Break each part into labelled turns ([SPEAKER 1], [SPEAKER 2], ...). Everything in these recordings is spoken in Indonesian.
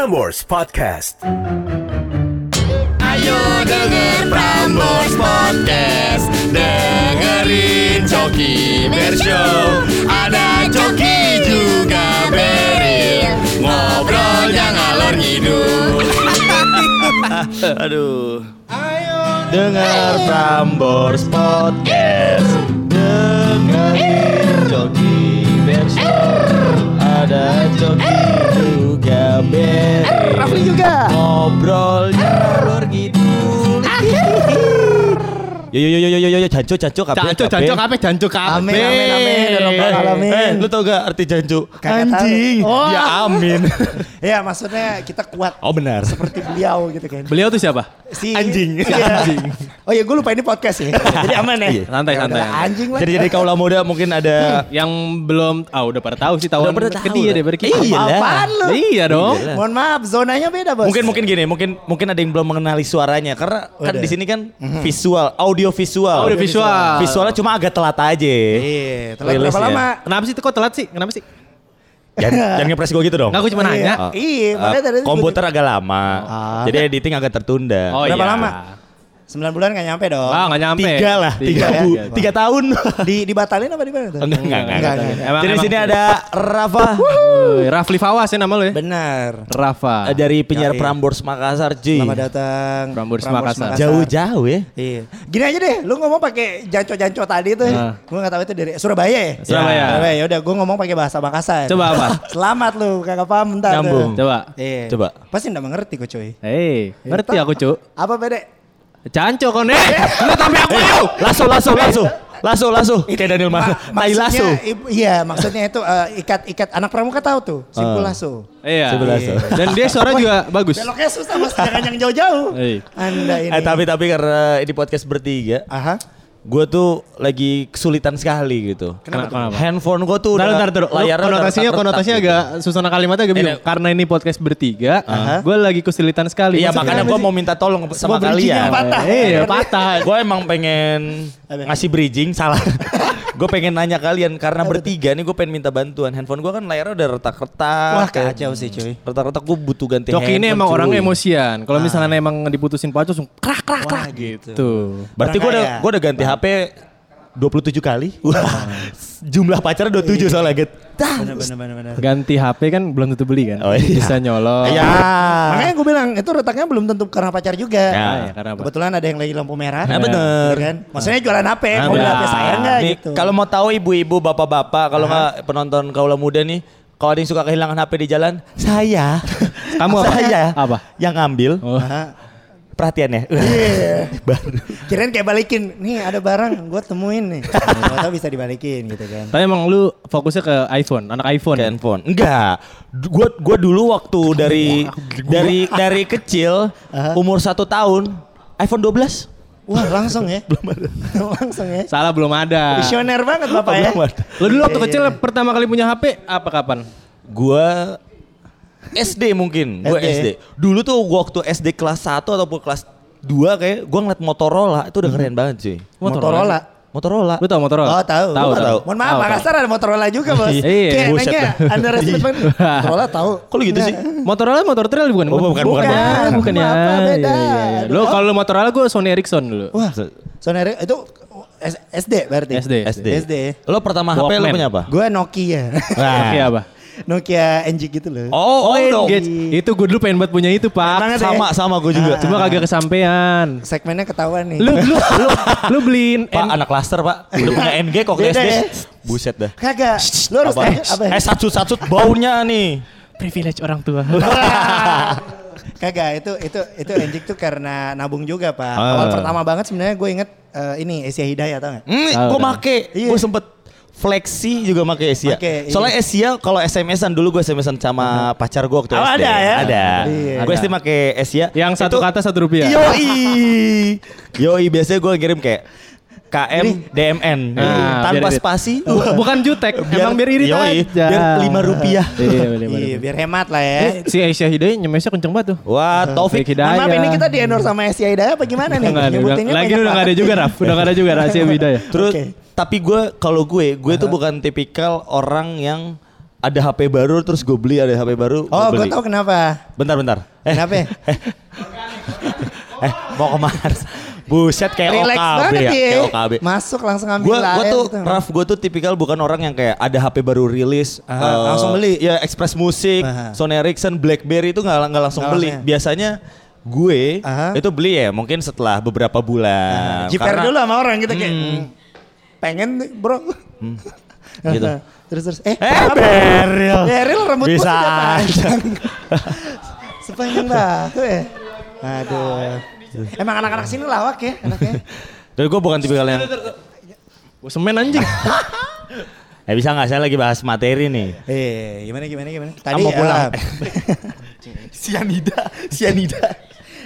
[SPEAKER 1] Prambors Podcast.
[SPEAKER 2] Ayo denger Prambors Podcast Dengerin Coki Bershow Ada Coki juga Beril Ngobrolnya ngalor ngidul
[SPEAKER 3] Aduh. Dengar Prambors Podcast. Dengerin Coki Bershow. Ada Coki juga Berry.
[SPEAKER 4] Rafli juga.
[SPEAKER 3] Ngobrolnya ngalor ngidul. Yo yo yo yo yo yo yo jancu jancu kape
[SPEAKER 2] Jancu, jancu kape, jancu kape
[SPEAKER 4] Amin, amin, amin, alamin.
[SPEAKER 3] Eh, lu tau gak arti jancu? Anjing.
[SPEAKER 4] Oh.
[SPEAKER 3] Ya amin.
[SPEAKER 4] Ya maksudnya kita kuat
[SPEAKER 3] Oh benar.
[SPEAKER 4] seperti beliau gitu kan.
[SPEAKER 2] Beliau tuh siapa?
[SPEAKER 4] Si
[SPEAKER 3] Anjing.
[SPEAKER 4] Si anjing. Oh ya gue lupa ini podcast ya. Jadi aman ya.
[SPEAKER 3] Iya.
[SPEAKER 2] Santai,
[SPEAKER 4] Ya
[SPEAKER 2] santai, santai.
[SPEAKER 4] Anjing lah.
[SPEAKER 3] Jadi jadi kaulah muda mungkin ada
[SPEAKER 2] Yang belum, ah udah pada tahu sih tahu
[SPEAKER 3] Udah pada tahu
[SPEAKER 2] ke dia deh berarti.
[SPEAKER 3] Iya?
[SPEAKER 2] Iya dong.
[SPEAKER 3] Iya lah.
[SPEAKER 4] Mohon maaf, zonanya beda bos.
[SPEAKER 3] Mungkin mungkin gini, mungkin mungkin ada yang belum mengenali suaranya karena kan di sini kan visual, audio visual.
[SPEAKER 2] Audio visual.
[SPEAKER 3] Visualnya cuma agak telat aja.
[SPEAKER 4] Iya, telat
[SPEAKER 3] Rilis
[SPEAKER 4] berapa
[SPEAKER 3] ya.
[SPEAKER 4] lama?
[SPEAKER 2] Kenapa sih kok telat sih? Kenapa sih?
[SPEAKER 3] Jangan, jangan ngepres gue gitu dong.
[SPEAKER 2] Enggak aku cuma
[SPEAKER 4] Iya.
[SPEAKER 2] nanya.
[SPEAKER 3] Oh.
[SPEAKER 4] Iya,
[SPEAKER 3] Eh,
[SPEAKER 4] makanya tadi
[SPEAKER 3] komputer agak lama.
[SPEAKER 4] Ah.
[SPEAKER 3] Jadi editing agak tertunda.
[SPEAKER 2] Oh
[SPEAKER 4] Berapa
[SPEAKER 2] iya.
[SPEAKER 4] lama? 9 bulan gak nyampe dong.
[SPEAKER 2] Ah, enggak nyampe.
[SPEAKER 3] Tiga lah, tiga,
[SPEAKER 4] ya?
[SPEAKER 3] bu, tiga tahun.
[SPEAKER 4] Di dibatalin apa di mana tuh?
[SPEAKER 3] enggak, enggak, enggak.
[SPEAKER 4] Enggak,
[SPEAKER 3] enggak.
[SPEAKER 4] enggak.
[SPEAKER 2] Emang-
[SPEAKER 3] Jadi di
[SPEAKER 2] emang-
[SPEAKER 3] sini ada Rafa
[SPEAKER 2] Rafli Fawas ya nama lu ya?
[SPEAKER 4] Benar.
[SPEAKER 2] Rafa.
[SPEAKER 3] eh, dari penyiar
[SPEAKER 4] Yoi.
[SPEAKER 3] Prambors Makassar, cuy.
[SPEAKER 4] Selamat datang.
[SPEAKER 2] Prambors Makassar.
[SPEAKER 3] Jauh-jauh ya.
[SPEAKER 4] Iya. Gini aja deh, lu ngomong pakai janco-janco tadi tuh.
[SPEAKER 2] Ah.
[SPEAKER 4] Gue gak tahu itu dari Surabaya ya?
[SPEAKER 2] Surabaya.
[SPEAKER 4] Surabaya. Ya udah, gue ngomong pakai bahasa Makassar.
[SPEAKER 2] Coba apa?
[SPEAKER 4] Selamat lu, kagak paham bentar.
[SPEAKER 3] Nyambung.
[SPEAKER 2] Coba.
[SPEAKER 4] Iya.
[SPEAKER 3] Coba.
[SPEAKER 4] Pasti gak mengerti kok cuy.
[SPEAKER 2] Hei, ngerti aku, Cuk.
[SPEAKER 4] Apa beda?
[SPEAKER 2] Canco kon eh. Lu tapi aku yuk.
[SPEAKER 3] Lasso, lasso, lasso. Lasso, lasso. Kayak Daniel Mas. Tai lasso.
[SPEAKER 4] Iya, maksudnya itu eh, ikat-ikat anak pramuka tahu tuh, simpul
[SPEAKER 3] Ah.
[SPEAKER 4] lasso.
[SPEAKER 2] Iya.
[SPEAKER 3] Sebelah so.
[SPEAKER 2] Dan dia suara juga bagus.
[SPEAKER 4] Beloknya susah mas, jangan yang jauh-jauh.
[SPEAKER 2] Iya.
[SPEAKER 4] Anda ini.
[SPEAKER 3] Eh tapi tapi karena ini podcast bertiga,
[SPEAKER 4] Aha.
[SPEAKER 3] Gue tuh lagi kesulitan sekali gitu.
[SPEAKER 2] Kenapa? Kenapa?
[SPEAKER 3] Handphone gue tuh udah
[SPEAKER 2] ntar,
[SPEAKER 3] layarnya
[SPEAKER 2] konotasinya,
[SPEAKER 3] retak-retak
[SPEAKER 2] konotasinya
[SPEAKER 3] gitu.
[SPEAKER 2] agak susunan kalimatnya agak bingung.
[SPEAKER 3] Ini-
[SPEAKER 2] Karena ini podcast bertiga,
[SPEAKER 4] Aha.
[SPEAKER 2] gue lagi kesulitan sekali.
[SPEAKER 3] Iya makanya gue mau minta tolong sama
[SPEAKER 4] Semua bridging-nya
[SPEAKER 3] kalian.
[SPEAKER 4] patah.
[SPEAKER 2] Iya, patah.
[SPEAKER 3] Gue emang pengen ngasih bridging salah. gue pengen nanya kalian karena bertiga nih gue pengen minta bantuan. Handphone gue kan layarnya udah retak-retak.
[SPEAKER 4] Wah kacau sih cuy.
[SPEAKER 3] Retak-retak gue butuh ganti
[SPEAKER 2] Joki ini
[SPEAKER 3] handphone,
[SPEAKER 2] emang
[SPEAKER 3] cuy.
[SPEAKER 2] orang emosian. Kalau misalnya emang diputusin pacar langsung krak krak krak gitu.
[SPEAKER 3] Berarti gue udah gue udah ganti HP 27 kali. Wah, jumlah pacar 27 soalnya gitu.
[SPEAKER 4] Bener bener bener bener.
[SPEAKER 2] Ganti HP kan belum tentu beli kan.
[SPEAKER 3] Oh, iya.
[SPEAKER 2] Bisa nyolong.
[SPEAKER 3] Iya.
[SPEAKER 4] Makanya gue bilang itu retaknya belum tentu karena pacar juga.
[SPEAKER 3] Ya.
[SPEAKER 2] Ah, ya, karena apa?
[SPEAKER 4] Kebetulan ada yang lagi lampu merah.
[SPEAKER 3] Nah, bener.
[SPEAKER 4] Iya kan? Maksudnya jualan HP,
[SPEAKER 3] Nah,
[SPEAKER 4] mau beli. HP saya enggak
[SPEAKER 3] Nih,
[SPEAKER 4] gitu.
[SPEAKER 3] Kalau mau tahu ibu-ibu, bapak-bapak, kalau nggak penonton kaula muda nih, kalau ada yang suka kehilangan HP di jalan, saya.
[SPEAKER 2] Kamu apa?
[SPEAKER 3] Saya.
[SPEAKER 2] Apa?
[SPEAKER 3] Yang ngambil.
[SPEAKER 2] Oh.
[SPEAKER 3] Perhatian ya.
[SPEAKER 4] Iya.
[SPEAKER 3] Baru.
[SPEAKER 4] Kirain kayak balikin, nih ada barang, gue temuin nih. Ternyata bisa dibalikin gitu kan.
[SPEAKER 2] Tapi emang lu fokusnya ke iPhone, anak iPhone.
[SPEAKER 3] Ke handphone. Enggak. Du- Gua gua dulu waktu dari dari dari kecil umur satu tahun iPhone 12
[SPEAKER 4] Wah langsung ya. Belum ada. langsung ya.
[SPEAKER 2] Salah belum ada.
[SPEAKER 4] Visioner banget bapak ya.
[SPEAKER 3] Belum ada.
[SPEAKER 2] Lu dulu waktu
[SPEAKER 4] Iya,
[SPEAKER 2] kecil
[SPEAKER 4] iya.
[SPEAKER 2] pertama kali punya HP apa kapan?
[SPEAKER 3] Gua SD mungkin, gua
[SPEAKER 4] SD.
[SPEAKER 3] SD. Dulu tuh gua waktu SD kelas 1 ataupun kelas 2 kayak gua ngeliat Motorola itu udah keren banget cuy.
[SPEAKER 4] Motorola.
[SPEAKER 3] Motorola.
[SPEAKER 2] Lu tau Motorola?
[SPEAKER 4] Oh tahu.
[SPEAKER 2] Tahu,
[SPEAKER 3] Lu tahu.
[SPEAKER 4] Mohon maaf, Makassar ada Motorola juga bos.
[SPEAKER 2] Iya,
[SPEAKER 4] Kayak
[SPEAKER 3] buset
[SPEAKER 4] nanya, respect banget. Motorola tahu.
[SPEAKER 3] Kok lu gitu sih?
[SPEAKER 2] Motorola motor trail bukan?
[SPEAKER 3] Oh, bukan, bukan,
[SPEAKER 2] bukan, ya,
[SPEAKER 4] bukan.
[SPEAKER 2] bukan ya.
[SPEAKER 4] Apa, beda.
[SPEAKER 2] Iya, iya, iya. Lu
[SPEAKER 4] Oh.
[SPEAKER 2] kalau Motorola gue Sony Ericsson dulu.
[SPEAKER 4] Wah, Soneri itu S- SD berarti.
[SPEAKER 2] SD.
[SPEAKER 3] SD.
[SPEAKER 4] SD.
[SPEAKER 3] Lo pertama HP lo punya apa?
[SPEAKER 4] Gue Nokia.
[SPEAKER 2] Oke apa?
[SPEAKER 4] Nokia NG gitu loh.
[SPEAKER 3] Oh, oh, no.
[SPEAKER 2] Engage. Itu gue dulu pengen buat punya itu, Pak.
[SPEAKER 3] Sama
[SPEAKER 4] ya.
[SPEAKER 3] sama gue juga.
[SPEAKER 2] Cuma kagak kesampean.
[SPEAKER 4] Segmennya ketahuan nih.
[SPEAKER 2] Lu lu lu, lu beliin
[SPEAKER 3] Pak
[SPEAKER 2] N-
[SPEAKER 3] anak klaster pak, udah punya NG kok SD.
[SPEAKER 4] ya.
[SPEAKER 3] Buset dah.
[SPEAKER 4] Kagak. Lu harus
[SPEAKER 3] Apa?
[SPEAKER 4] eh, apa?
[SPEAKER 3] Eh satu satu baunya nih.
[SPEAKER 2] privilege orang tua.
[SPEAKER 4] Kagak itu itu itu NG tuh karena nabung juga pak.
[SPEAKER 3] Ah.
[SPEAKER 4] Awal pertama banget sebenarnya gue inget eh, ini Asia Hidayah tau gak?
[SPEAKER 3] Hmm,
[SPEAKER 2] Tahu,
[SPEAKER 3] gue make,
[SPEAKER 4] Iya.
[SPEAKER 3] gue sempet Flexi juga make Asia.
[SPEAKER 4] Make, iya.
[SPEAKER 3] Soalnya Asia kalau SMS-an dulu gue SMS-an sama pacar gue waktu
[SPEAKER 4] Oh,
[SPEAKER 3] SD.
[SPEAKER 4] ada ya?
[SPEAKER 3] Ada.
[SPEAKER 4] Iya.
[SPEAKER 3] Gue SD make Asia.
[SPEAKER 2] Yang satu
[SPEAKER 3] Itu-
[SPEAKER 2] kata satu rupiah.
[SPEAKER 3] Yoi. Yoi biasanya gue kirim kayak KM DMN
[SPEAKER 2] Ah,
[SPEAKER 3] tanpa
[SPEAKER 2] biar
[SPEAKER 3] spasi.
[SPEAKER 2] Bu- Bukan jutek, emang biar irit
[SPEAKER 3] yoi,
[SPEAKER 2] aja.
[SPEAKER 3] Biar lima rupiah.
[SPEAKER 2] Iya, biar
[SPEAKER 4] Iya, biar hemat lah ya.
[SPEAKER 2] Eh, Si Aisyah Hidayah nyemesnya kenceng banget tuh.
[SPEAKER 3] Wah, Taufik.
[SPEAKER 2] Taufik Hidayah.
[SPEAKER 4] maaf ini kita di endorse sama Asia Hidayah apa gimana nih?
[SPEAKER 2] Enggak udah, lagi udah gak ada juga Raf, udah gak ada juga rahasia Hidayah.
[SPEAKER 3] Terus
[SPEAKER 4] Oke.
[SPEAKER 3] tapi gue kalau gue gue tuh bukan tipikal orang yang ada HP baru terus gue beli ada HP baru.
[SPEAKER 4] Oh, gue tahu kenapa.
[SPEAKER 3] Bentar bentar. Eh,
[SPEAKER 4] Kenapa?
[SPEAKER 3] eh mau ke mana? Buset kayak
[SPEAKER 4] Relax
[SPEAKER 3] OKB ya,
[SPEAKER 4] ya.
[SPEAKER 3] kayak OKB.
[SPEAKER 4] Masuk langsung ambil
[SPEAKER 3] Gue gua
[SPEAKER 4] layar
[SPEAKER 3] tuh
[SPEAKER 4] gitu.
[SPEAKER 3] Raf gue tuh tipikal bukan orang yang kayak ada HP baru rilis
[SPEAKER 4] Aha,
[SPEAKER 3] eh,
[SPEAKER 4] langsung beli.
[SPEAKER 3] Ya Express Music,
[SPEAKER 4] Aha.
[SPEAKER 3] Sony Ericsson, BlackBerry itu nggak nggak langsung beli.
[SPEAKER 4] langsung ya.
[SPEAKER 3] Biasanya gue
[SPEAKER 4] Aha.
[SPEAKER 3] itu beli ya mungkin setelah beberapa bulan.
[SPEAKER 4] Jiper
[SPEAKER 3] Karena-
[SPEAKER 4] dulu sama orang gitu kayak "Hmm, pengen nih, bro.
[SPEAKER 3] gitu.
[SPEAKER 4] terus terus eh,
[SPEAKER 3] Eh,
[SPEAKER 4] apa?
[SPEAKER 3] Beryl.
[SPEAKER 4] Beryl rambut
[SPEAKER 3] Bisa
[SPEAKER 4] panjang. Sepanjang batu ya. Aduh. Emang anak-anak sini lawak ya anaknya.
[SPEAKER 3] Dan gue bukan tipikal yang
[SPEAKER 2] Gue semen anjing.
[SPEAKER 3] Ya bisa nggak saya lagi bahas materi nih.
[SPEAKER 4] Eh, gimana gimana gimana?
[SPEAKER 3] Kamu mau pulang.
[SPEAKER 4] ah, sianida, sianida.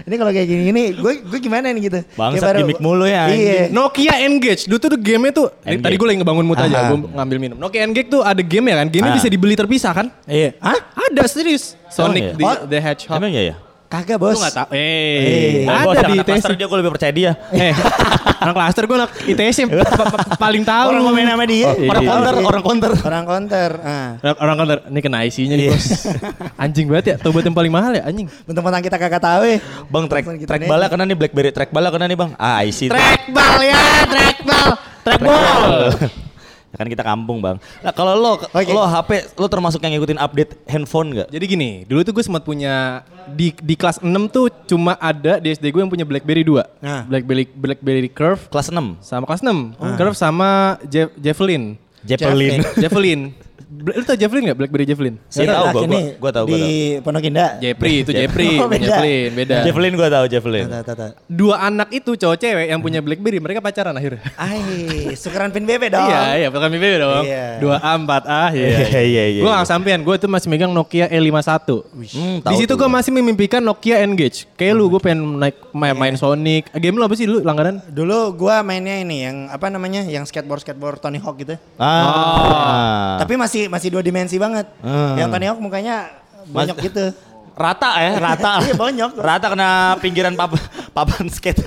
[SPEAKER 4] Ini kalau kayak gini gini, gue gue gimana nih gitu?
[SPEAKER 3] Bangsat,
[SPEAKER 4] Kayak baru-
[SPEAKER 3] gimmick mulu ya,
[SPEAKER 4] Iya.
[SPEAKER 2] Nokia Engage. Dulu tuh game-nya tuh
[SPEAKER 3] Engage.
[SPEAKER 2] tadi gue lagi ngebangun mood aja, gue ngambil minum. Nokia Engage tuh ada game ya kan? Game-nya
[SPEAKER 3] Ah.
[SPEAKER 2] bisa dibeli terpisah kan?
[SPEAKER 4] Iya. Hah?
[SPEAKER 2] Ada serius. Sonic
[SPEAKER 3] iya?
[SPEAKER 2] the,
[SPEAKER 4] Oh.
[SPEAKER 2] the Hedgehog.
[SPEAKER 3] Emang iya ya?
[SPEAKER 4] Kagak
[SPEAKER 2] Lu
[SPEAKER 4] bos.
[SPEAKER 2] gak tau?
[SPEAKER 4] Eh,
[SPEAKER 2] Eh,
[SPEAKER 3] Nah, gua
[SPEAKER 2] ada di
[SPEAKER 3] anak cluster
[SPEAKER 2] ITC.
[SPEAKER 3] dia gue lebih percaya dia.
[SPEAKER 2] Eh, anak klaster gue anak pa- pa- paling tahu.
[SPEAKER 4] Orang mau main sama dia.
[SPEAKER 2] Oh,
[SPEAKER 3] Orang
[SPEAKER 2] iya.
[SPEAKER 3] counter, orang counter.
[SPEAKER 4] Orang counter. Ah.
[SPEAKER 2] Orang- counter, ini kena IC-nya nih
[SPEAKER 4] Iya.
[SPEAKER 2] bos. Anjing banget ya, tobat yang paling mahal ya anjing.
[SPEAKER 4] Mentang-mentang kita kagak tahu ya.
[SPEAKER 3] Bang track track
[SPEAKER 4] nih.
[SPEAKER 3] bala kena nih BlackBerry track bala kena nih bang. Ah IC.
[SPEAKER 2] Trackball ya, trackball. Trackball.
[SPEAKER 3] Ya kan kita kampung bang. Nah kalau lo
[SPEAKER 4] Oke.
[SPEAKER 3] lo HP lo termasuk yang ngikutin update handphone nggak?
[SPEAKER 2] Jadi gini, dulu tuh gue sempat punya di di kelas 6 tuh cuma ada di SD gue yang punya BlackBerry 2.
[SPEAKER 4] Nah.
[SPEAKER 2] BlackBerry BlackBerry Curve
[SPEAKER 3] Kelas 6
[SPEAKER 2] sama kelas 6. Curve sama Je- Javelin.
[SPEAKER 3] Javelin.
[SPEAKER 2] Javelin. Lu tau Javelin gak? Blackberry Javelin?
[SPEAKER 3] Saya gua,
[SPEAKER 4] nih
[SPEAKER 3] gua tahu, gua
[SPEAKER 4] Di. Pondok Indah.
[SPEAKER 2] Jepri itu Jepri,
[SPEAKER 4] Oh, beda.
[SPEAKER 2] Javelin beda.
[SPEAKER 3] Javelin gua tahu Javelin.
[SPEAKER 4] Tahu, tahu.
[SPEAKER 2] Dua anak itu cowok cewek yang punya BlackBerry, mereka pacaran akhirnya.
[SPEAKER 4] Ai, sukeran pin bebe dong.
[SPEAKER 2] Iya, iya, bukan BBB dong.
[SPEAKER 4] Iya.
[SPEAKER 2] Dua A, empat A, iya.
[SPEAKER 3] Iya, iya, iya,
[SPEAKER 2] Gue
[SPEAKER 3] iya.
[SPEAKER 2] gak sampean, gue tuh masih megang Nokia E51.
[SPEAKER 3] Hmm,
[SPEAKER 2] Di situ gue
[SPEAKER 3] gua.
[SPEAKER 2] masih memimpikan Nokia Engage. Kayak lu, gue pengen naik main, main Sonic. Game lu apa sih dulu langganan?
[SPEAKER 4] Dulu gua mainnya ini yang apa namanya? Yang skateboard skateboard Tony Hawk gitu.
[SPEAKER 3] Ah.
[SPEAKER 4] Masih masih dua dimensi banget.
[SPEAKER 3] Hmm.
[SPEAKER 4] Yang Tony Hawk mukanya bonyok
[SPEAKER 3] Mas-
[SPEAKER 4] gitu.
[SPEAKER 3] rata ya, rata.
[SPEAKER 4] Iya, bonyok.
[SPEAKER 3] Rata kena pinggiran pap papan skate.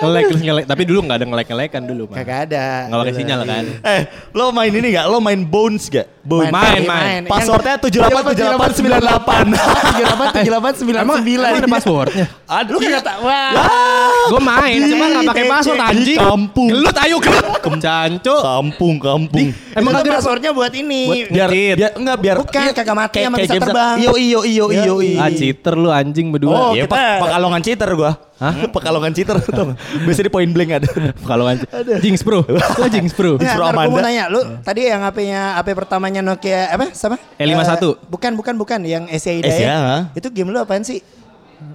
[SPEAKER 2] Ngelek, terus ngelek. Tapi dulu gak ada ngelek-ngelekan dulu. Mah.
[SPEAKER 4] Kagak ada.
[SPEAKER 2] Nggak pakai sinyal kan?
[SPEAKER 3] eh, lo main ini gak? Lo main Bones gak? Bones.
[SPEAKER 2] Main, main.
[SPEAKER 3] Passwordnya 787898.
[SPEAKER 4] 78 78
[SPEAKER 2] Emang, emang ada passwordnya?
[SPEAKER 3] Aduh,
[SPEAKER 4] kagak tahu. Wah.
[SPEAKER 2] Gue main, cuma gak pakai password anjing.
[SPEAKER 3] kampung.
[SPEAKER 2] Gelut ayo gelut. Canco.
[SPEAKER 3] Kampung, kampung.
[SPEAKER 4] Emang
[SPEAKER 2] kagak
[SPEAKER 4] passwordnya buat ini.
[SPEAKER 3] biar, biar enggak biar
[SPEAKER 4] Bukan, kagak mati sama bisa terbang.
[SPEAKER 3] Iyo iyo iyo iyo iyo.
[SPEAKER 2] Ah cheater lu anjing berdua.
[SPEAKER 4] Oh,
[SPEAKER 3] Iya,
[SPEAKER 4] kita-
[SPEAKER 3] pe- pekalongan cheater gua. Hah? Pekalongan cheater tuh. Biasa di point blank ada.
[SPEAKER 2] Anjing. Jinx bro. Lo Jinx bro.
[SPEAKER 4] Nggak,
[SPEAKER 3] Disuruh
[SPEAKER 4] ntar gua mau
[SPEAKER 3] Amanda.
[SPEAKER 4] nanya, lu tadi yang HP-nya HP pertamanya Nokia apa sama?
[SPEAKER 2] E51.
[SPEAKER 4] Eh, bukan, bukan, bukan yang SCI
[SPEAKER 3] SCI,
[SPEAKER 4] Daya.
[SPEAKER 3] ha?
[SPEAKER 4] Itu game lu apaan sih?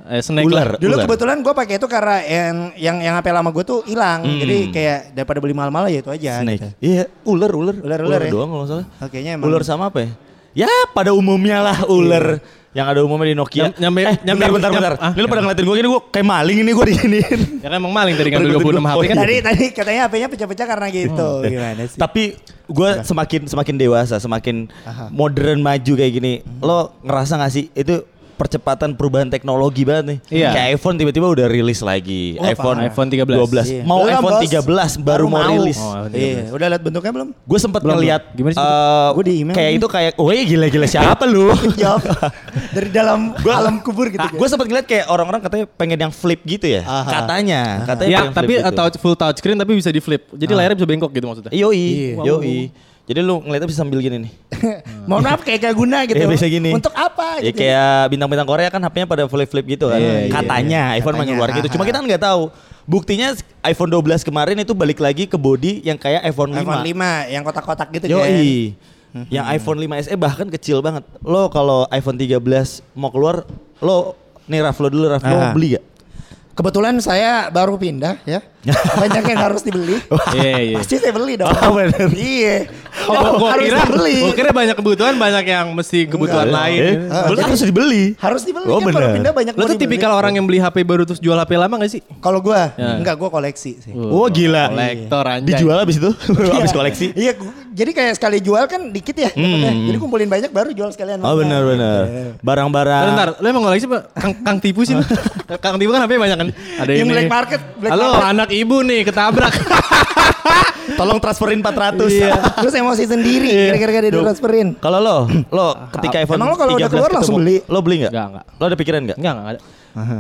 [SPEAKER 2] Eh, snake
[SPEAKER 3] Ular.
[SPEAKER 2] lah.
[SPEAKER 4] Dulu
[SPEAKER 3] Ular.
[SPEAKER 4] kebetulan gue pakai itu karena yang yang yang HP lama gue tuh hilang.
[SPEAKER 3] Hmm.
[SPEAKER 4] Jadi kayak daripada beli mahal-mahal ya itu aja.
[SPEAKER 3] Snake.
[SPEAKER 4] gitu.
[SPEAKER 3] Iya, ular ular.
[SPEAKER 4] Ular, ular ya?
[SPEAKER 3] doang kalau nggak salah.
[SPEAKER 4] Oke, nya emang.
[SPEAKER 3] Ular sama apa ya? Ya pada umumnya lah ular. Yang ada umumnya di Nokia.
[SPEAKER 2] Nyam- nyampe-
[SPEAKER 3] eh,
[SPEAKER 2] nyampe-
[SPEAKER 3] bentar, bentar,
[SPEAKER 2] nyam-
[SPEAKER 3] bentar.
[SPEAKER 2] ah.
[SPEAKER 3] Ini lu pada ngeliatin gue gini, gue kayak maling ini gue diginiin.
[SPEAKER 2] Ya kan emang maling tadi ngambil
[SPEAKER 3] Pada
[SPEAKER 2] 26 HP kan.
[SPEAKER 3] ikutin
[SPEAKER 4] Tadi tadi katanya HP-nya pecah-pecah karena gitu. Gimana sih?
[SPEAKER 3] Tapi gue semakin semakin dewasa, semakin modern maju kayak gini. Lo ngerasa gak sih itu percepatan perubahan teknologi banget nih.
[SPEAKER 2] Iya.
[SPEAKER 3] Kayak iPhone tiba-tiba udah rilis lagi.
[SPEAKER 4] Oh,
[SPEAKER 3] iPhone
[SPEAKER 2] parah. iPhone 13.
[SPEAKER 3] 12.
[SPEAKER 4] Iya.
[SPEAKER 3] Mau
[SPEAKER 4] Belum,
[SPEAKER 3] iPhone
[SPEAKER 4] Bos.
[SPEAKER 3] 13 baru, mau rilis.
[SPEAKER 2] Oh, iPhone 13.
[SPEAKER 4] Iya, udah lihat bentuknya belum?
[SPEAKER 3] Gue sempat
[SPEAKER 2] Belum,
[SPEAKER 3] ngeliat.
[SPEAKER 2] Gimana sih
[SPEAKER 3] eh,
[SPEAKER 4] Gua di email
[SPEAKER 3] kayak
[SPEAKER 4] nih.
[SPEAKER 3] itu kayak, woi gila-gila siapa lu?
[SPEAKER 4] Jawab dari dalam alam kubur gitu.
[SPEAKER 3] gue sempat ngeliat kayak orang-orang katanya pengen yang flip gitu ya.
[SPEAKER 4] Aha.
[SPEAKER 3] Katanya, katanya
[SPEAKER 2] Ya, tapi
[SPEAKER 3] flip gitu.
[SPEAKER 2] touch, full touch screen tapi bisa di flip. Jadi layarnya bisa bengkok gitu maksudnya.
[SPEAKER 3] Yoi,
[SPEAKER 4] Iya.
[SPEAKER 3] yoi. Jadi lu ngeliatnya bisa sambil gini nih.
[SPEAKER 4] Mohon maaf kayak gak guna gitu.
[SPEAKER 3] Iya, bisa gini.
[SPEAKER 4] Untuk apa
[SPEAKER 3] Ya
[SPEAKER 4] gitu.
[SPEAKER 3] kayak bintang-bintang Korea kan HP-nya pada flip-flip gitu kan.
[SPEAKER 2] Iya, iya,
[SPEAKER 3] Katanya iPhone
[SPEAKER 4] Katanya,
[SPEAKER 3] mengeluar gitu. Cuma kita kan nggak tahu. Buktinya iPhone 12 kemarin itu balik lagi ke body yang kayak iPhone 5.
[SPEAKER 4] iPhone 5 yang kotak-kotak gitu kan.
[SPEAKER 3] Yoi. Yang iPhone 5 SE bahkan kecil banget. Lo kalau iPhone 13 mau keluar, lo nih Raf lo dulu Raf, lo
[SPEAKER 4] Aha.
[SPEAKER 3] beli gak?
[SPEAKER 4] Kebetulan saya baru pindah ya. Banyak yang harus dibeli.
[SPEAKER 2] Iya, iya.
[SPEAKER 4] Pasti saya beli dong.
[SPEAKER 3] Oh, bener.
[SPEAKER 4] Iya.
[SPEAKER 2] Oh, gua
[SPEAKER 4] harus
[SPEAKER 2] kira,
[SPEAKER 4] dibeli.
[SPEAKER 2] gua kira banyak kebutuhan, banyak yang mesti kebutuhan
[SPEAKER 3] Eh,
[SPEAKER 2] lain.
[SPEAKER 3] Berarti harus dibeli.
[SPEAKER 4] Harus dibeli
[SPEAKER 3] Oh,
[SPEAKER 4] kan baru
[SPEAKER 3] bener.
[SPEAKER 4] pindah banyak
[SPEAKER 2] Lo tuh
[SPEAKER 4] dibeli.
[SPEAKER 2] tipikal orang yang beli HP baru terus jual HP lama gak sih?
[SPEAKER 4] Kalau gua
[SPEAKER 2] Ya.
[SPEAKER 4] enggak gua koleksi sih.
[SPEAKER 3] Oh gila.
[SPEAKER 2] Kolektor anjay.
[SPEAKER 3] Dijual habis itu, habis koleksi.
[SPEAKER 4] Iya, jadi kayak sekali jual kan dikit ya. dapetnya. Jadi kumpulin banyak baru jual sekalian.
[SPEAKER 3] Hmm. Oh benar benar. Barang-barang.
[SPEAKER 2] Bentar, lo emang koleksi apa? Kang, Kang tipu sih. Kang tipu kan HP banyak kan? Ada
[SPEAKER 4] Yang
[SPEAKER 2] ini.
[SPEAKER 4] black market, black
[SPEAKER 2] Halo
[SPEAKER 4] market.
[SPEAKER 2] anak ibu nih ketabrak.
[SPEAKER 3] Tolong transferin 400.
[SPEAKER 4] Iya. Terus emosi sendiri gara-gara dia transferin.
[SPEAKER 3] Kalau lo, lo ketika iPhone
[SPEAKER 4] Emang lo kalau udah
[SPEAKER 3] 13
[SPEAKER 4] keluar langsung beli?
[SPEAKER 3] Lo beli nggak?
[SPEAKER 2] Enggak, enggak.
[SPEAKER 3] Lo ada pikiran nggak?
[SPEAKER 2] Enggak, enggak ada.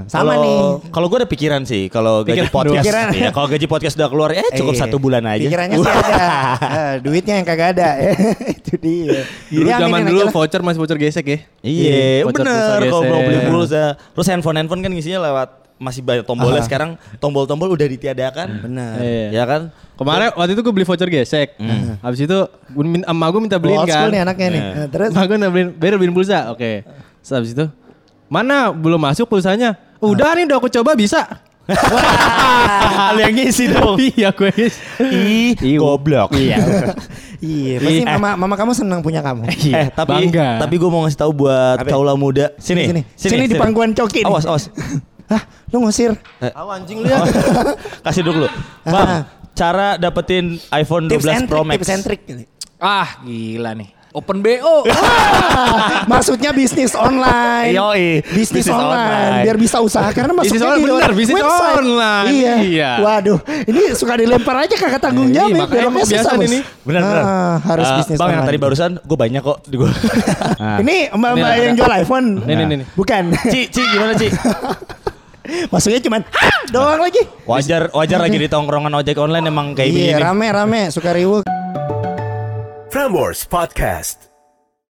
[SPEAKER 4] Sama
[SPEAKER 3] Kalau-
[SPEAKER 4] nih.
[SPEAKER 3] Kalau gue ada pikiran sih, kalau gaji podcast,
[SPEAKER 4] Pikiran.
[SPEAKER 3] iya, kalau gaji podcast udah keluar, eh cukup
[SPEAKER 4] Eh,
[SPEAKER 3] satu bulan aja.
[SPEAKER 4] Pikirannya sih ada. Eh, duitnya yang kagak ada. Itu dia.
[SPEAKER 2] Dulu
[SPEAKER 4] Ya,
[SPEAKER 2] zaman dulu voucher masih voucher gesek ya.
[SPEAKER 3] Iya,
[SPEAKER 2] voucher
[SPEAKER 3] bener. Kalau mau beli pulsa, terus handphone handphone kan ngisinya lewat masih banyak tombolnya. Sekarang tombol-tombol udah ditiadakan.
[SPEAKER 4] Benar.
[SPEAKER 2] Iya.
[SPEAKER 3] Ya kan?
[SPEAKER 2] Kemarin waktu itu gue beli voucher gesek. Habis itu gue min- emak gue minta beliin
[SPEAKER 4] Old
[SPEAKER 2] kan.
[SPEAKER 4] school nih anaknya nih.
[SPEAKER 3] Iya.
[SPEAKER 4] Nah, Terus
[SPEAKER 2] Emak gue minta beliin, Ber beliin pulsa. Oke. Terus habis itu mana belum masuk pulsanya? Udah nih udah aku coba bisa.
[SPEAKER 3] Hal yang ngisi dong.
[SPEAKER 2] iya gue guys.
[SPEAKER 3] Ih,
[SPEAKER 2] Iya.
[SPEAKER 3] goblok.
[SPEAKER 2] Iya.
[SPEAKER 4] iya, pasti
[SPEAKER 3] Eh.
[SPEAKER 4] mama mama kamu senang punya kamu.
[SPEAKER 3] Eh, tapi
[SPEAKER 2] Bangga.
[SPEAKER 3] tapi gue mau ngasih tahu buat kaula muda. Sini,
[SPEAKER 4] Sini, sini, di pangkuan coki nih.
[SPEAKER 3] Awas, awas.
[SPEAKER 4] Hah, lu ngusir?
[SPEAKER 2] Tahu anjing lu ya.
[SPEAKER 3] Kasih dulu. Bang, cara dapetin iPhone 12
[SPEAKER 4] Tips and
[SPEAKER 3] Pro Max.
[SPEAKER 4] tips and trick.
[SPEAKER 1] Ah gila nih. Open BO.
[SPEAKER 4] Maksudnya bisnis online.
[SPEAKER 3] Yoi,
[SPEAKER 4] Bisnis,
[SPEAKER 3] bisnis
[SPEAKER 4] online.
[SPEAKER 3] online.
[SPEAKER 4] Biar bisa usaha karena masuknya
[SPEAKER 2] Bisnis online,
[SPEAKER 4] di
[SPEAKER 2] bener, bisnis
[SPEAKER 4] website.
[SPEAKER 2] online.
[SPEAKER 4] Iya.
[SPEAKER 2] Iya.
[SPEAKER 4] Waduh, ini suka dilempar aja kakak tanggung
[SPEAKER 2] Iya,
[SPEAKER 4] jawab. ya.
[SPEAKER 2] makanya kebiasaan
[SPEAKER 4] Bos.
[SPEAKER 2] ini.
[SPEAKER 3] Benar, benar.
[SPEAKER 4] Ah, harus
[SPEAKER 3] Eh,
[SPEAKER 4] bisnis
[SPEAKER 3] Bang yang
[SPEAKER 4] online.
[SPEAKER 3] tadi barusan gue banyak kok di gue.
[SPEAKER 4] Ini mbak-mbak
[SPEAKER 2] Ini
[SPEAKER 4] yang jual iPhone.
[SPEAKER 2] Nih, nih, nih, nih.
[SPEAKER 4] Bukan.
[SPEAKER 3] Ci, Ci gimana Ci?
[SPEAKER 4] Maksudnya cuman "Hah!" doang lagi.
[SPEAKER 3] Wajar wajar lagi di tongkrongan ojek online emang kayak
[SPEAKER 4] Iya,
[SPEAKER 3] begini.
[SPEAKER 4] rame-rame suka riuh.
[SPEAKER 5] Prambors Podcast.